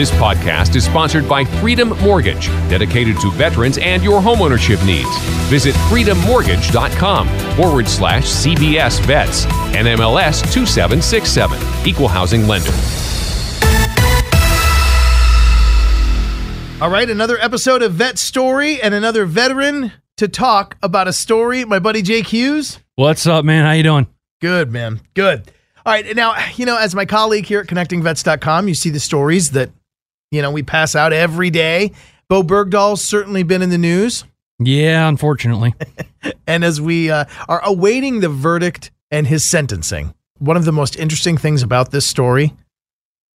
This podcast is sponsored by Freedom Mortgage, dedicated to veterans and your homeownership needs. Visit freedommortgage.com forward slash CBS Vets, NMLS 2767, Equal Housing Lender. All right, another episode of Vet Story and another veteran to talk about a story. My buddy Jake Hughes. What's up, man? How you doing? Good, man. Good. All right, now, you know, as my colleague here at connectingvets.com, you see the stories that, you know, we pass out every day. Bowe Bergdahl's certainly been in the news. Yeah, unfortunately. and as we uh, are awaiting the verdict and his sentencing, one of the most interesting things about this story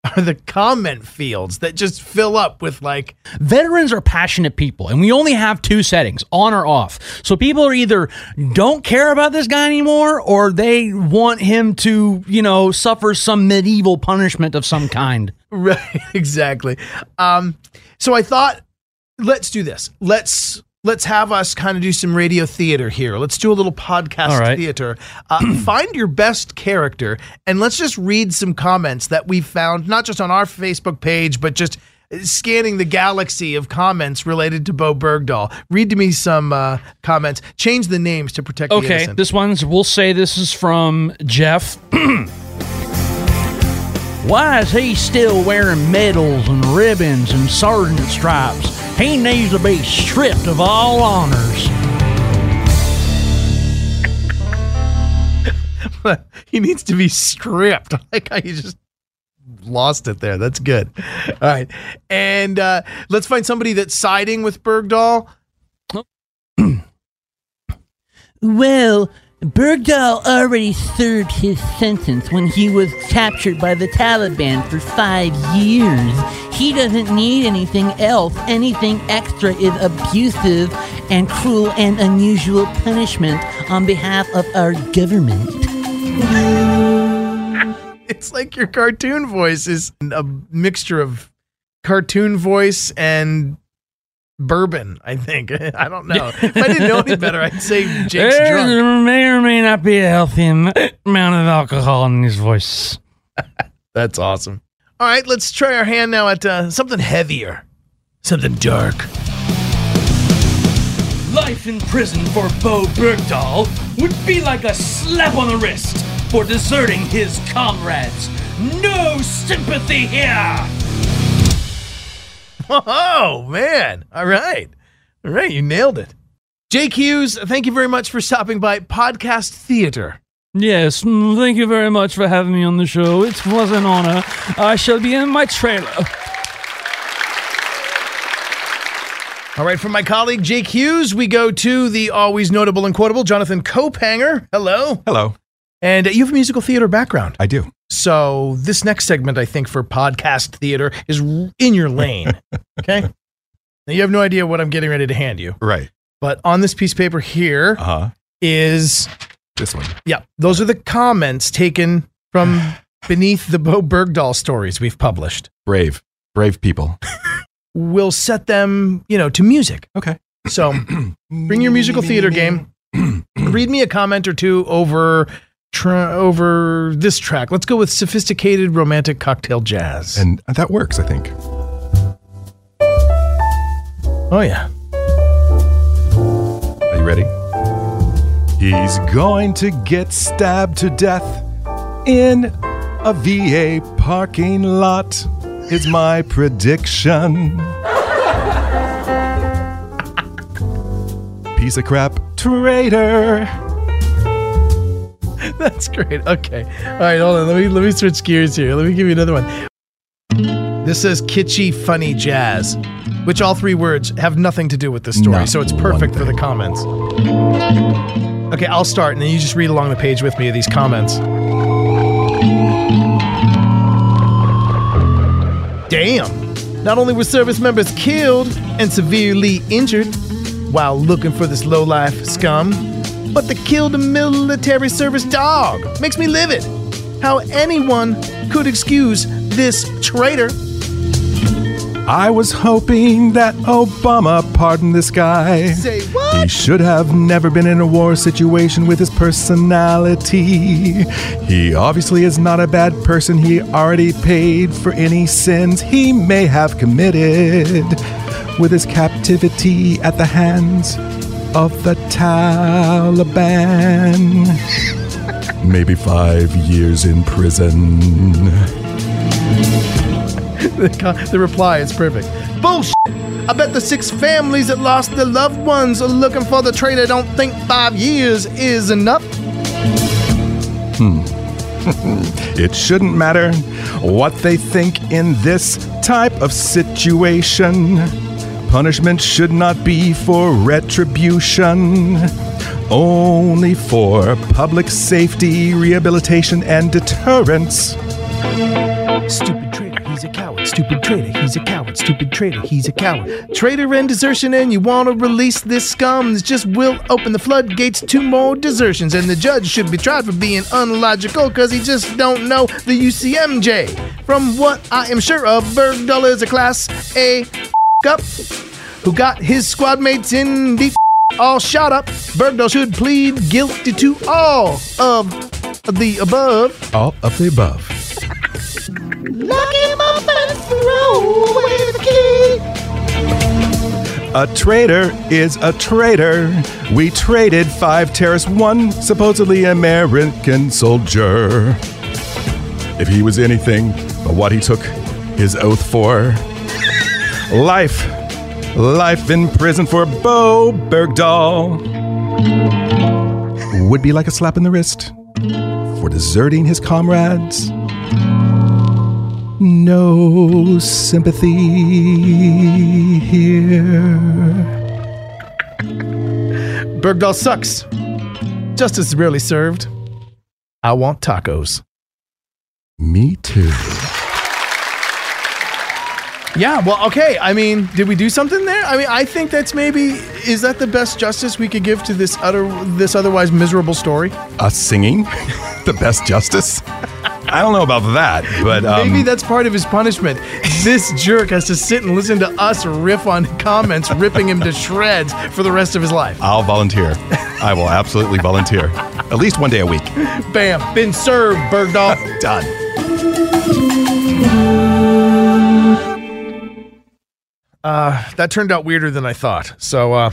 are the comment fields that just fill up with like veterans are passionate people and we only have two settings on or off. So people are either don't care about this guy anymore or they want him to you know suffer some medieval punishment of some kind. Right exactly. Um so i thought let's do this. Let's let's have us kind of do some radio theater here. Let's do a little podcast right. theater. Uh, find your best character and let's just read some comments that we found, not just on our Facebook page, but just scanning the galaxy of comments related to Bowe Bergdahl. Read to me some uh, comments. Change the names to protect okay, this one's, we'll say this is from Jeff. Why is he still wearing medals and ribbons and sergeant stripes? He needs to be stripped of all honors. he needs to be stripped. Like how you just lost it there. That's good. All right. And uh, let's find somebody that's siding with Bergdahl. well, Bergdahl already served his sentence when he was captured by the Taliban for five years. He doesn't need anything else. Anything extra is abusive and cruel and unusual punishment on behalf of our government. It's like your cartoon voice is a mixture of cartoon voice and bourbon, I think. I don't know. if I didn't know any better, I'd say Jake's there drunk. may or may not be a healthy amount of alcohol in his voice. That's awesome. All right, let's try our hand now at uh, something heavier, something dark. Life in prison for Bowe Bergdahl would be like a slap on the wrist for deserting his comrades. No sympathy here! Oh, man. All right. All right. You nailed it. Jake Hughes, thank you very much for stopping by Podcast Theater. Yes, mm, thank you very much for having me on the show. It was an honor. I shall be in my trailer. All right, from my colleague Jake Hughes, we go to the always notable and quotable Jonathan Kaupanger. Hello. Hello. And you have a musical theater background. I do. So this next segment, I think, for podcast theater is in your lane. okay. Now you have no idea what I'm getting ready to hand you. Right. But on this piece of paper here uh-huh. is this one. Yeah. Those are the comments taken from beneath the Bowe Bergdahl stories we've published. Brave. Brave people. we'll set them, you know, to music. Okay. So bring your musical theater game. Read me a comment or two over tra- over this track. Let's go with sophisticated romantic cocktail jazz. And that works, I think. Oh yeah. Are you ready? He's going to get stabbed to death in a VA parking lot. Is my prediction. Piece of crap traitor. That's great. Okay. All right, hold on. Let me let me switch gears here. Let me give you another one. This says kitschy funny jazz, which all three words have nothing to do with the story, Not so it's perfect for the comments. Okay, I'll start and then you just read along the page with me of these comments. Damn. Not only were service members killed and severely injured while looking for this lowlife scum, but they killed a military service dog. Makes me livid. How anyone could excuse this traitor. I was hoping that Obama pardoned this guy. Say what? He should have never been in a war situation with his personality. He obviously is not a bad person. He already paid for any sins he may have committed with his captivity at the hands of the Taliban. Maybe five years in prison. the, the reply is perfect. Bullshit! I bet the six families that lost their loved ones are looking for the traitor don't think five years is enough. Hmm. It shouldn't matter what they think in this type of situation. Punishment should not be for retribution, only for public safety, rehabilitation, and deterrence. Stupid traitor, he's a coward. Stupid traitor, he's a coward. Stupid traitor, he's a coward. Traitor and desertion, and you want to release this scum? This just will open the floodgates to more desertions, and the judge should be tried for being unlogical because he just don't know the UCMJ. From what I am sure of, Bergdahl is a class A up who got his squad mates in deep all shot up. Bergdahl should plead guilty to all of the above. All of the above. Lock him up and A traitor is a traitor. We traded five terrorists, one supposedly American soldier. If he was anything but what he took his oath for, life, life in prison for Bowe Bergdahl would be like a slap in the wrist for deserting his comrades. No sympathy here. Bergdahl sucks. Justice is rarely served. I want tacos. Me too. Yeah, well, okay. I mean, did we do something there? I mean, I think that's maybe is that the best justice we could give to this utter this otherwise miserable story? Us singing the best justice? I don't know about that, but um, maybe that's part of his punishment. This jerk has to sit and listen to us riff on comments, ripping him to shreds for the rest of his life. I'll volunteer. I will absolutely volunteer. At least one day a week. Bam, been served, Bergdahl. Done. Uh, that turned out weirder than I thought. So uh,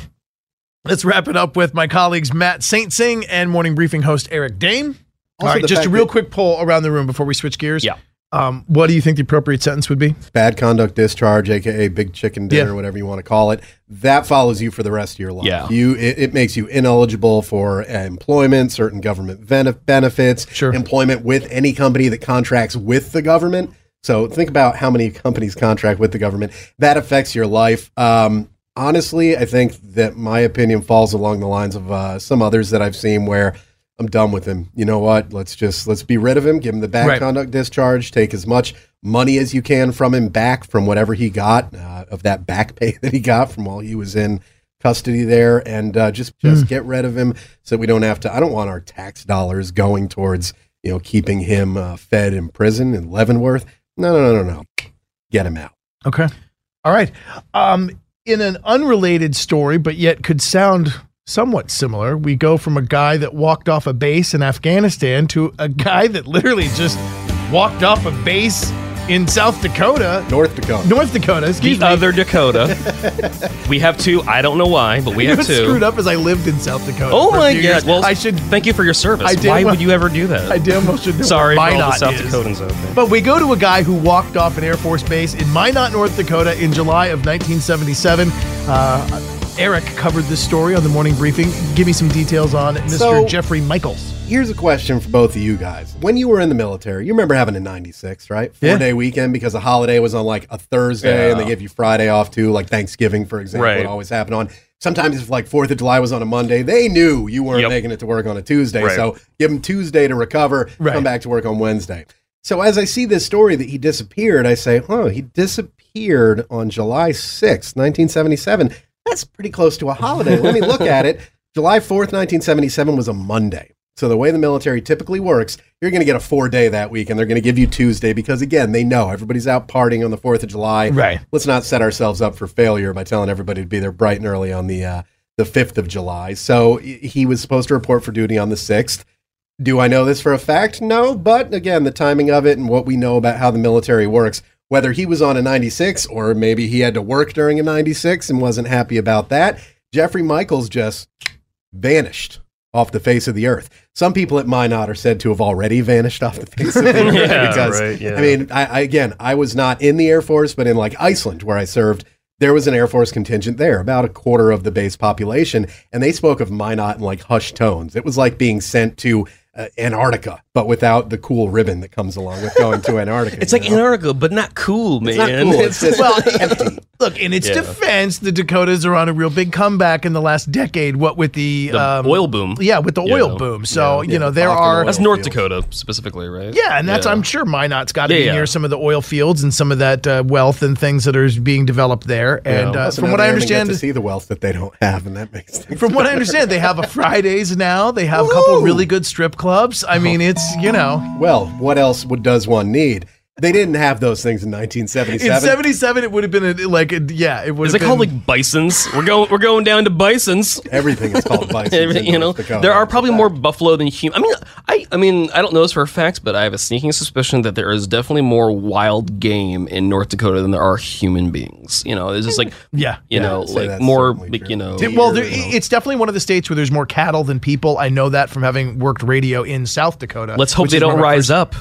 let's wrap it up with my colleagues Matt Saintsing and morning briefing host Eric Dane. All Also right, just a real that- quick poll around the room before we switch gears. Yeah. Um, what do you think the appropriate sentence would be? Bad conduct discharge, aka big chicken dinner, Yeah. whatever you want to call it. That follows you for the rest of your life. Yeah. You it, it makes you ineligible for uh, employment, certain government ven- benefits, Sure. employment with any company that contracts with the government. So think about how many companies contract with the government. That affects your life. Um, honestly, I think that my opinion falls along the lines of uh, some others that I've seen where I'm done with him. You know what? Let's just let's be rid of him. Give him the bad Right. conduct discharge. Take as much money as you can from him back from whatever he got uh, of that back pay that he got from while he was in custody there, and uh, just just get rid of him so we don't have to. I don't want our tax dollars going towards you know keeping him uh, fed in prison in Leavenworth. No, no, no, no, no. Get him out. Okay. All right. Um, in an unrelated story, but yet could sound somewhat similar, we go from a guy that walked off a base in Afghanistan to a guy that literally just walked off a base in South Dakota, North Dakota. North Dakota. Excuse the me. other Dakota. we have two. I don't know why, but we you have two. screwed up as I lived in South Dakota. Oh my few god! years. Well, I should. thank you for your service. I did why well- would you ever do that? I damn well should know. Sorry what for all the Minot South is. Dakotans out there. But we go to a guy who walked off an Air Force base in Minot, North Dakota in July of 1977. Uh, Eric covered this story on the morning briefing. Give me some details on Mr. So- Jeffrey Michaels. Here's a question for both of you guys. When you were in the military, you remember having a 96, right? Four Yeah. day weekend because a holiday was on like a Thursday and they gave you Friday off too, like Thanksgiving, for example. Right. It always happened on. Sometimes if like 4th of July was on a Monday, they knew you weren't Yep. making it to work on a Tuesday. Right. So give them Tuesday to recover, Right. come back to work on Wednesday. So as I see this story that he disappeared, I say, oh, he disappeared on July 6th, 1977. That's pretty close to a holiday. Let me look at it. July 4th, 1977 was a Monday. So the way the military typically works, you're going to get a four day that week, and they're going to give you Tuesday because again, they know everybody's out partying on the Fourth of July. Right. Let's not set ourselves up for failure by telling everybody to be there bright and early on the uh, the fifth of July. So he was supposed to report for duty on the sixth. Do I know this for a fact? No, but again, the timing of it and what we know about how the military works, whether he was on a 96 or maybe he had to work during a 96 and wasn't happy about that, Jeffrey Michaels just vanished off the face of the earth. Some people at Minot are said to have already vanished off the face of the earth Yeah, because right, yeah. I mean, I, I again, I was not in the Air Force, but in like Iceland where I served, there was an Air Force contingent there, about a quarter of the base population, and they spoke of Minot in like hushed tones. It was like being sent to uh, Antarctica, but without the cool ribbon that comes along with going to Antarctica. It's like know? Antarctica, but not cool, man. It's not cool. It's just Well, empty. Look, in its Yeah. defense, the Dakotas are on a real big comeback in the last decade. What with the, The um, oil boom. Yeah, with the Yeah. oil boom. So Yeah, you know the there Bakken are. That's North fields. Dakota specifically, right? Yeah, and that's Yeah. I'm sure Minot's got to Yeah, be yeah. near some of the oil fields and some of that uh, wealth and things that are being developed there. And uh, from what I understand, to see the wealth that they don't have, and that makes things from what I understand, they have a Fridays now. They have a couple really good strip clubs. I mean, it's you know, Well, what else would does one need? They didn't have those things in 1977. in 1977. '77 it would have been a, like a, yeah, it would. Is have it called like bisons? We're going. We're going down to bisons. Everything is called bison. you know, there are probably more buffalo than human. I mean, I, I mean, I don't know this for a fact, but I have a sneaking suspicion that there is definitely more wild game in North Dakota than there are human beings. You know, it's just like, yeah. you Yeah, know, like more, like, you know, It- well, there, you know. it's definitely one of the states where there's more cattle than people. I know that from having worked radio in South Dakota. let's hope they don't one of my rise first- up.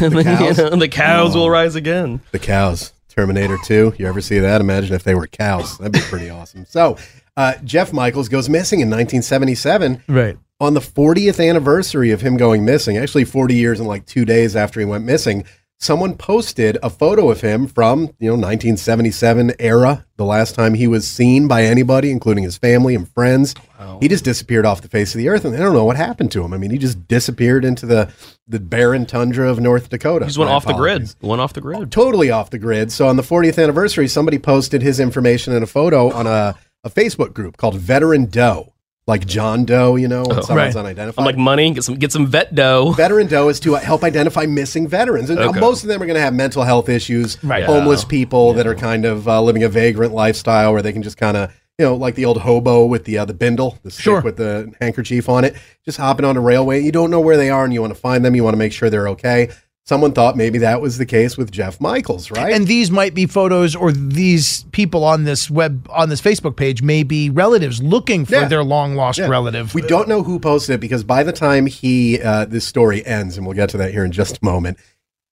And then, cows? you know, the cows Oh. will rise again. the cows. Terminator 2. You ever see that? Imagine if they were cows. That'd be pretty awesome. So, uh, Jeff Michaels goes missing in 1977 Right. on the 40th anniversary of him going missing. Actually, 40 years and like two days after he went missing. Someone posted a photo of him from you know 1977 era, the last time he was seen by anybody, including his family and friends. He just disappeared off the face of the earth, and they don't know what happened to him. I mean, he just disappeared into the the barren tundra of North Dakota. he's just went off the grid. Went off the grid. totally off the grid. So on the 40th anniversary, somebody posted his information in a photo on a, a Facebook group called Veteran Doe, like John Doe, you know, when Oh. someone's Right. unidentified. I'm like money. Get some. Get some vet dough. Veteran Doe is to help identify missing veterans. And Okay. most of them are going to have mental health issues, Right. homeless Yeah. people that are kind of uh, living a vagrant lifestyle where they can just kind of, you know, like the old hobo with the uh, the bindle, the stick Sure. with the handkerchief on it, just hopping on a railway. You don't know where they are and you want to find them. You want to make sure they're okay. Someone thought maybe that was the case with Jeff Michaels, right? And these might be photos, or these people on this web on this Facebook page may be relatives looking for Yeah. their long lost Yeah. relative. We don't know who posted it because by the time he uh, this story ends, and we'll get to that here in just a moment,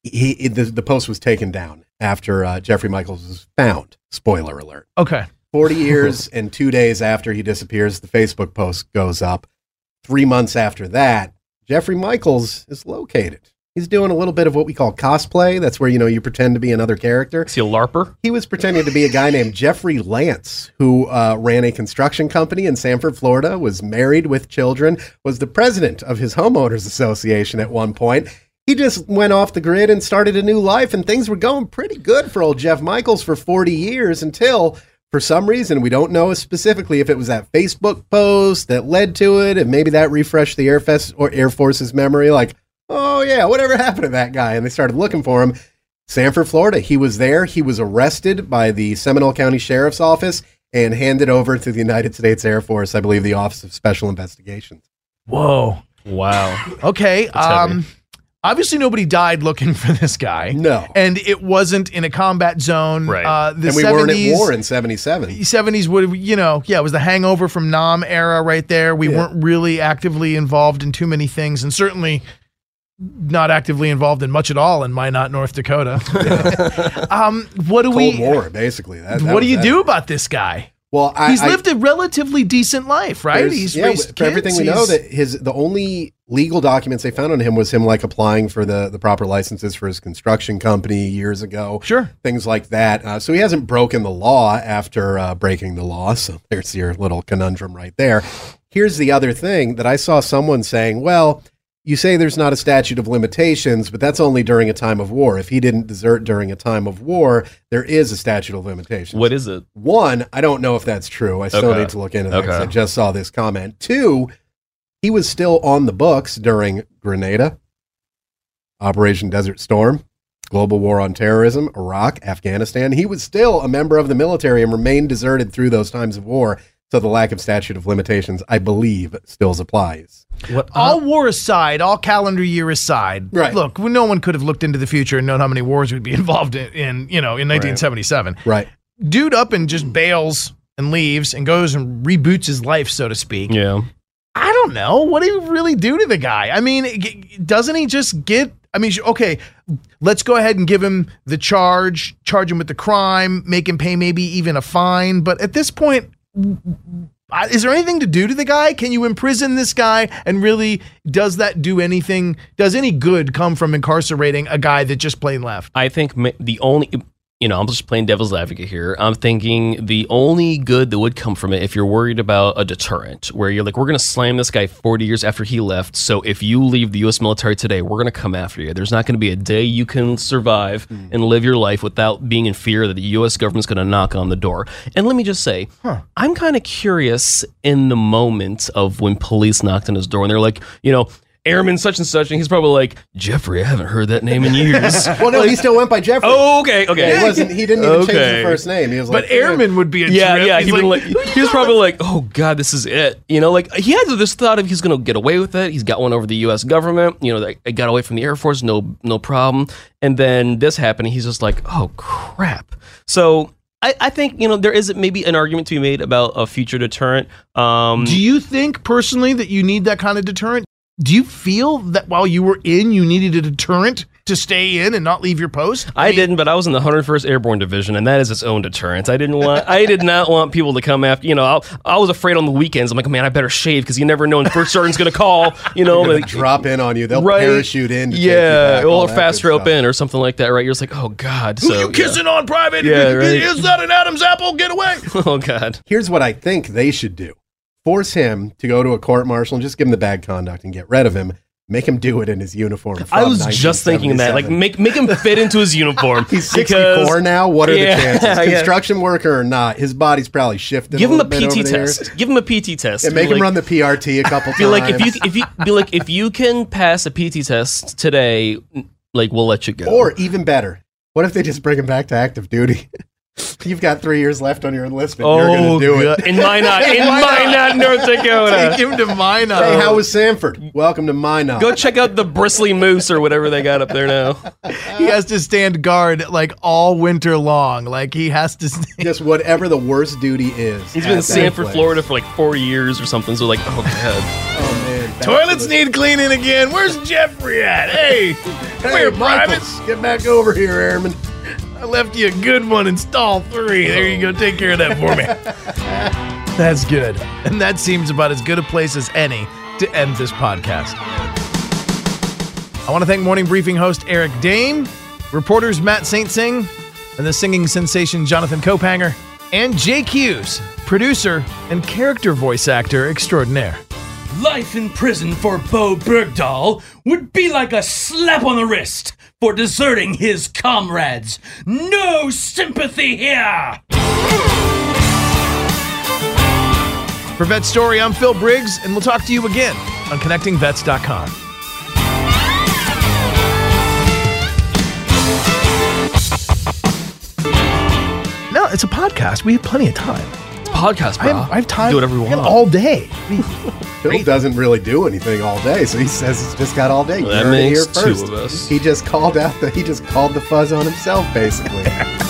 he the, the post was taken down after uh, Jeffrey Michaels was found. Spoiler alert. Okay. 40 years and two days after he disappears, the Facebook post goes up. Three months after that, Jeffrey Michaels is located. He's doing a little bit of what we call cosplay. That's where, you know, you pretend to be another character. Is he a larper? He was pretending to be a guy named Jeffrey Lance, who uh, ran a construction company in Sanford, Florida, was married with children, was the president of his homeowners association at one point. He just went off the grid and started a new life, and things were going pretty good for old Jeff Michaels for 40 years until, for some reason, we don't know specifically if it was that Facebook post that led to it, and maybe that refreshed the Air, Fest, or Air Force's memory, like, oh yeah, whatever happened to that guy? And they started looking for him. Sanford, Florida. He was there. He was arrested by the Seminole County Sheriff's Office and handed over to the United States Air Force, I believe the Office of Special Investigations. Whoa. Wow. Okay. heavy. Um. Obviously, nobody died looking for this guy. No. And it wasn't in a combat zone. Right. Uh, the and we 70s, weren't at war in 77. 70s would have, you know, yeah, it was the hangover from Nam era right there. We Yeah. weren't really actively involved in too many things, and certainly not actively involved in much at all in Minot, North Dakota. um, what do we Cold we? War, basically. That, that what do you that. do about this guy? Well, I, He's I- lived a relatively decent life, right? He's yeah, raised for everything we know that his the only legal documents they found on him was him like applying for the the proper licenses for his construction company years ago. Sure. things like that. Uh, so he hasn't broken the law after uh, breaking the law. So there's your little conundrum right there. Here's the other thing that I saw someone saying, well, you say there's not a statute of limitations, but that's only during a time of war. If he didn't desert during a time of war, there is a statute of limitations. What is it? One, I don't know if that's true. I still Okay. need to look into that Okay. I just saw this comment. Two, he was still on the books during Grenada, Operation Desert Storm, global war on terrorism, Iraq, Afghanistan. He was still a member of the military and remained deserted through those times of war. So the lack of statute of limitations, I believe, still applies. What? Uh, all war aside, all calendar year aside, Right. look, no one could have looked into the future and known how many wars would be involved in, in you know, in 1977. Right. Dude up and just bails and leaves and goes and reboots his life, so to speak. Yeah. I don't know. What do you really do to the guy? I mean, doesn't he just get? I mean, okay, let's go ahead and give him the charge, charge him with the crime, make him pay maybe even a fine. But at this point, I- is there anything to do to the guy? Can you imprison this guy? And really, does that do anything? Does any good come from incarcerating a guy that just plain left? I think the only, you know, I'm just playing devil's advocate here. I'm thinking the only good that would come from it if you're worried about a deterrent, where you're like, we're going to slam this guy 40 years after he left. So if you leave the U.S. military today, we're going to come after you. There's not going to be a day you can survive hmm. and live your life without being in fear that the U.S. government's going to knock on the door. And let me just say, I'm kind of curious in the moment of when police knocked on his door and they're like, you know, Airman such and such, and he's probably like, Jeffrey, I haven't heard that name in years. Well, no, he still went by Jeffrey. Oh, okay, okay. Yeah, he wasn't. He didn't even change his first name. He was like, But like, Airman would be a yeah, trip. yeah. He's He, been like, he was probably like, oh god, this is it. You know, like he had this thought of he's gonna get away with it. He's got one over the U.S. government. You know, they got away from the Air Force, no, no problem. And then this happened. He's just like, oh crap. So. I, I think you know there is maybe an argument to be made about a future deterrent. Um, Do you think personally that you need that kind of deterrent? Do you feel that while you were in, you needed a deterrent to stay in and not leave your post? I didn't, but I was in the 101st Airborne Division, and that is its own deterrent. I didn't want, I did not want people to come after. You know, I, I was afraid on the weekends. I'm like, man, I better shave because you never know when first sergeant's going to call. You know, They're like, drop in on you. They'll Right. parachute in. To take you yeah, back, or fast good rope stuff. in or something like that, right? You're just like, oh god, Who so you kissing on private? Yeah, right. Is that an Adam's apple? Get away! Oh god, Here's what I think they should do: force him to go to a court martial and just give him the bad conduct and get rid of him. Make him do it in his uniform. I was just thinking that, like, make make him fit into his uniform. He's because- 64 now. What are Yeah, the chances? yeah. Construction worker or not? His body's probably shifted. Give a him a PT test. Give him a PT test. And make Be him like- run the PRT a couple Be times. like, if you if you be like, if you can pass a PT test today, like we'll let you go. Or even better, what if they just bring him back to active duty? You've got three years left on your enlistment. You're going Oh, to do God. it. in Minot, in Minot, North Dakota. Take him to mine. Hey, how was Sanford? Welcome to Minot. Go check out the bristly moose or whatever they got up there now. he has to stand guard like all winter long. Like he has to. Stand, Just whatever the worst duty is. He's been in Sanford, place. Florida for like four years or something. So like, oh god. Oh man, back Toilets to the- need cleaning again. Where's Jeffrey at? Hey, come Hey, here, privates. Michaels, get back over here, Airman. I left you a good one in stall three. There you go. Take care of that for me. That's good. And that seems about as good a place as any to end this podcast. I want to thank Morning Briefing host Eric Dame, reporters Matt Saintsing, and the singing sensation Jonathan Kaupanger, and Jake Hughes, producer and character voice actor extraordinaire. Life in prison for Bowe Bergdahl would be like a slap on the wrist for deserting his comrades. No sympathy here! For Vet Story, I'm Phil Briggs, and we'll talk to you again on connectingvets.com. No, it's a podcast. We have plenty of time. Podcast, I bro. have, I have time. Do whatever you I got want. all day. Phil doesn't really do anything all day, so he says he's just got all day. You That heard it makes here two first. of us. He just called out the he just called the fuzz on himself, basically.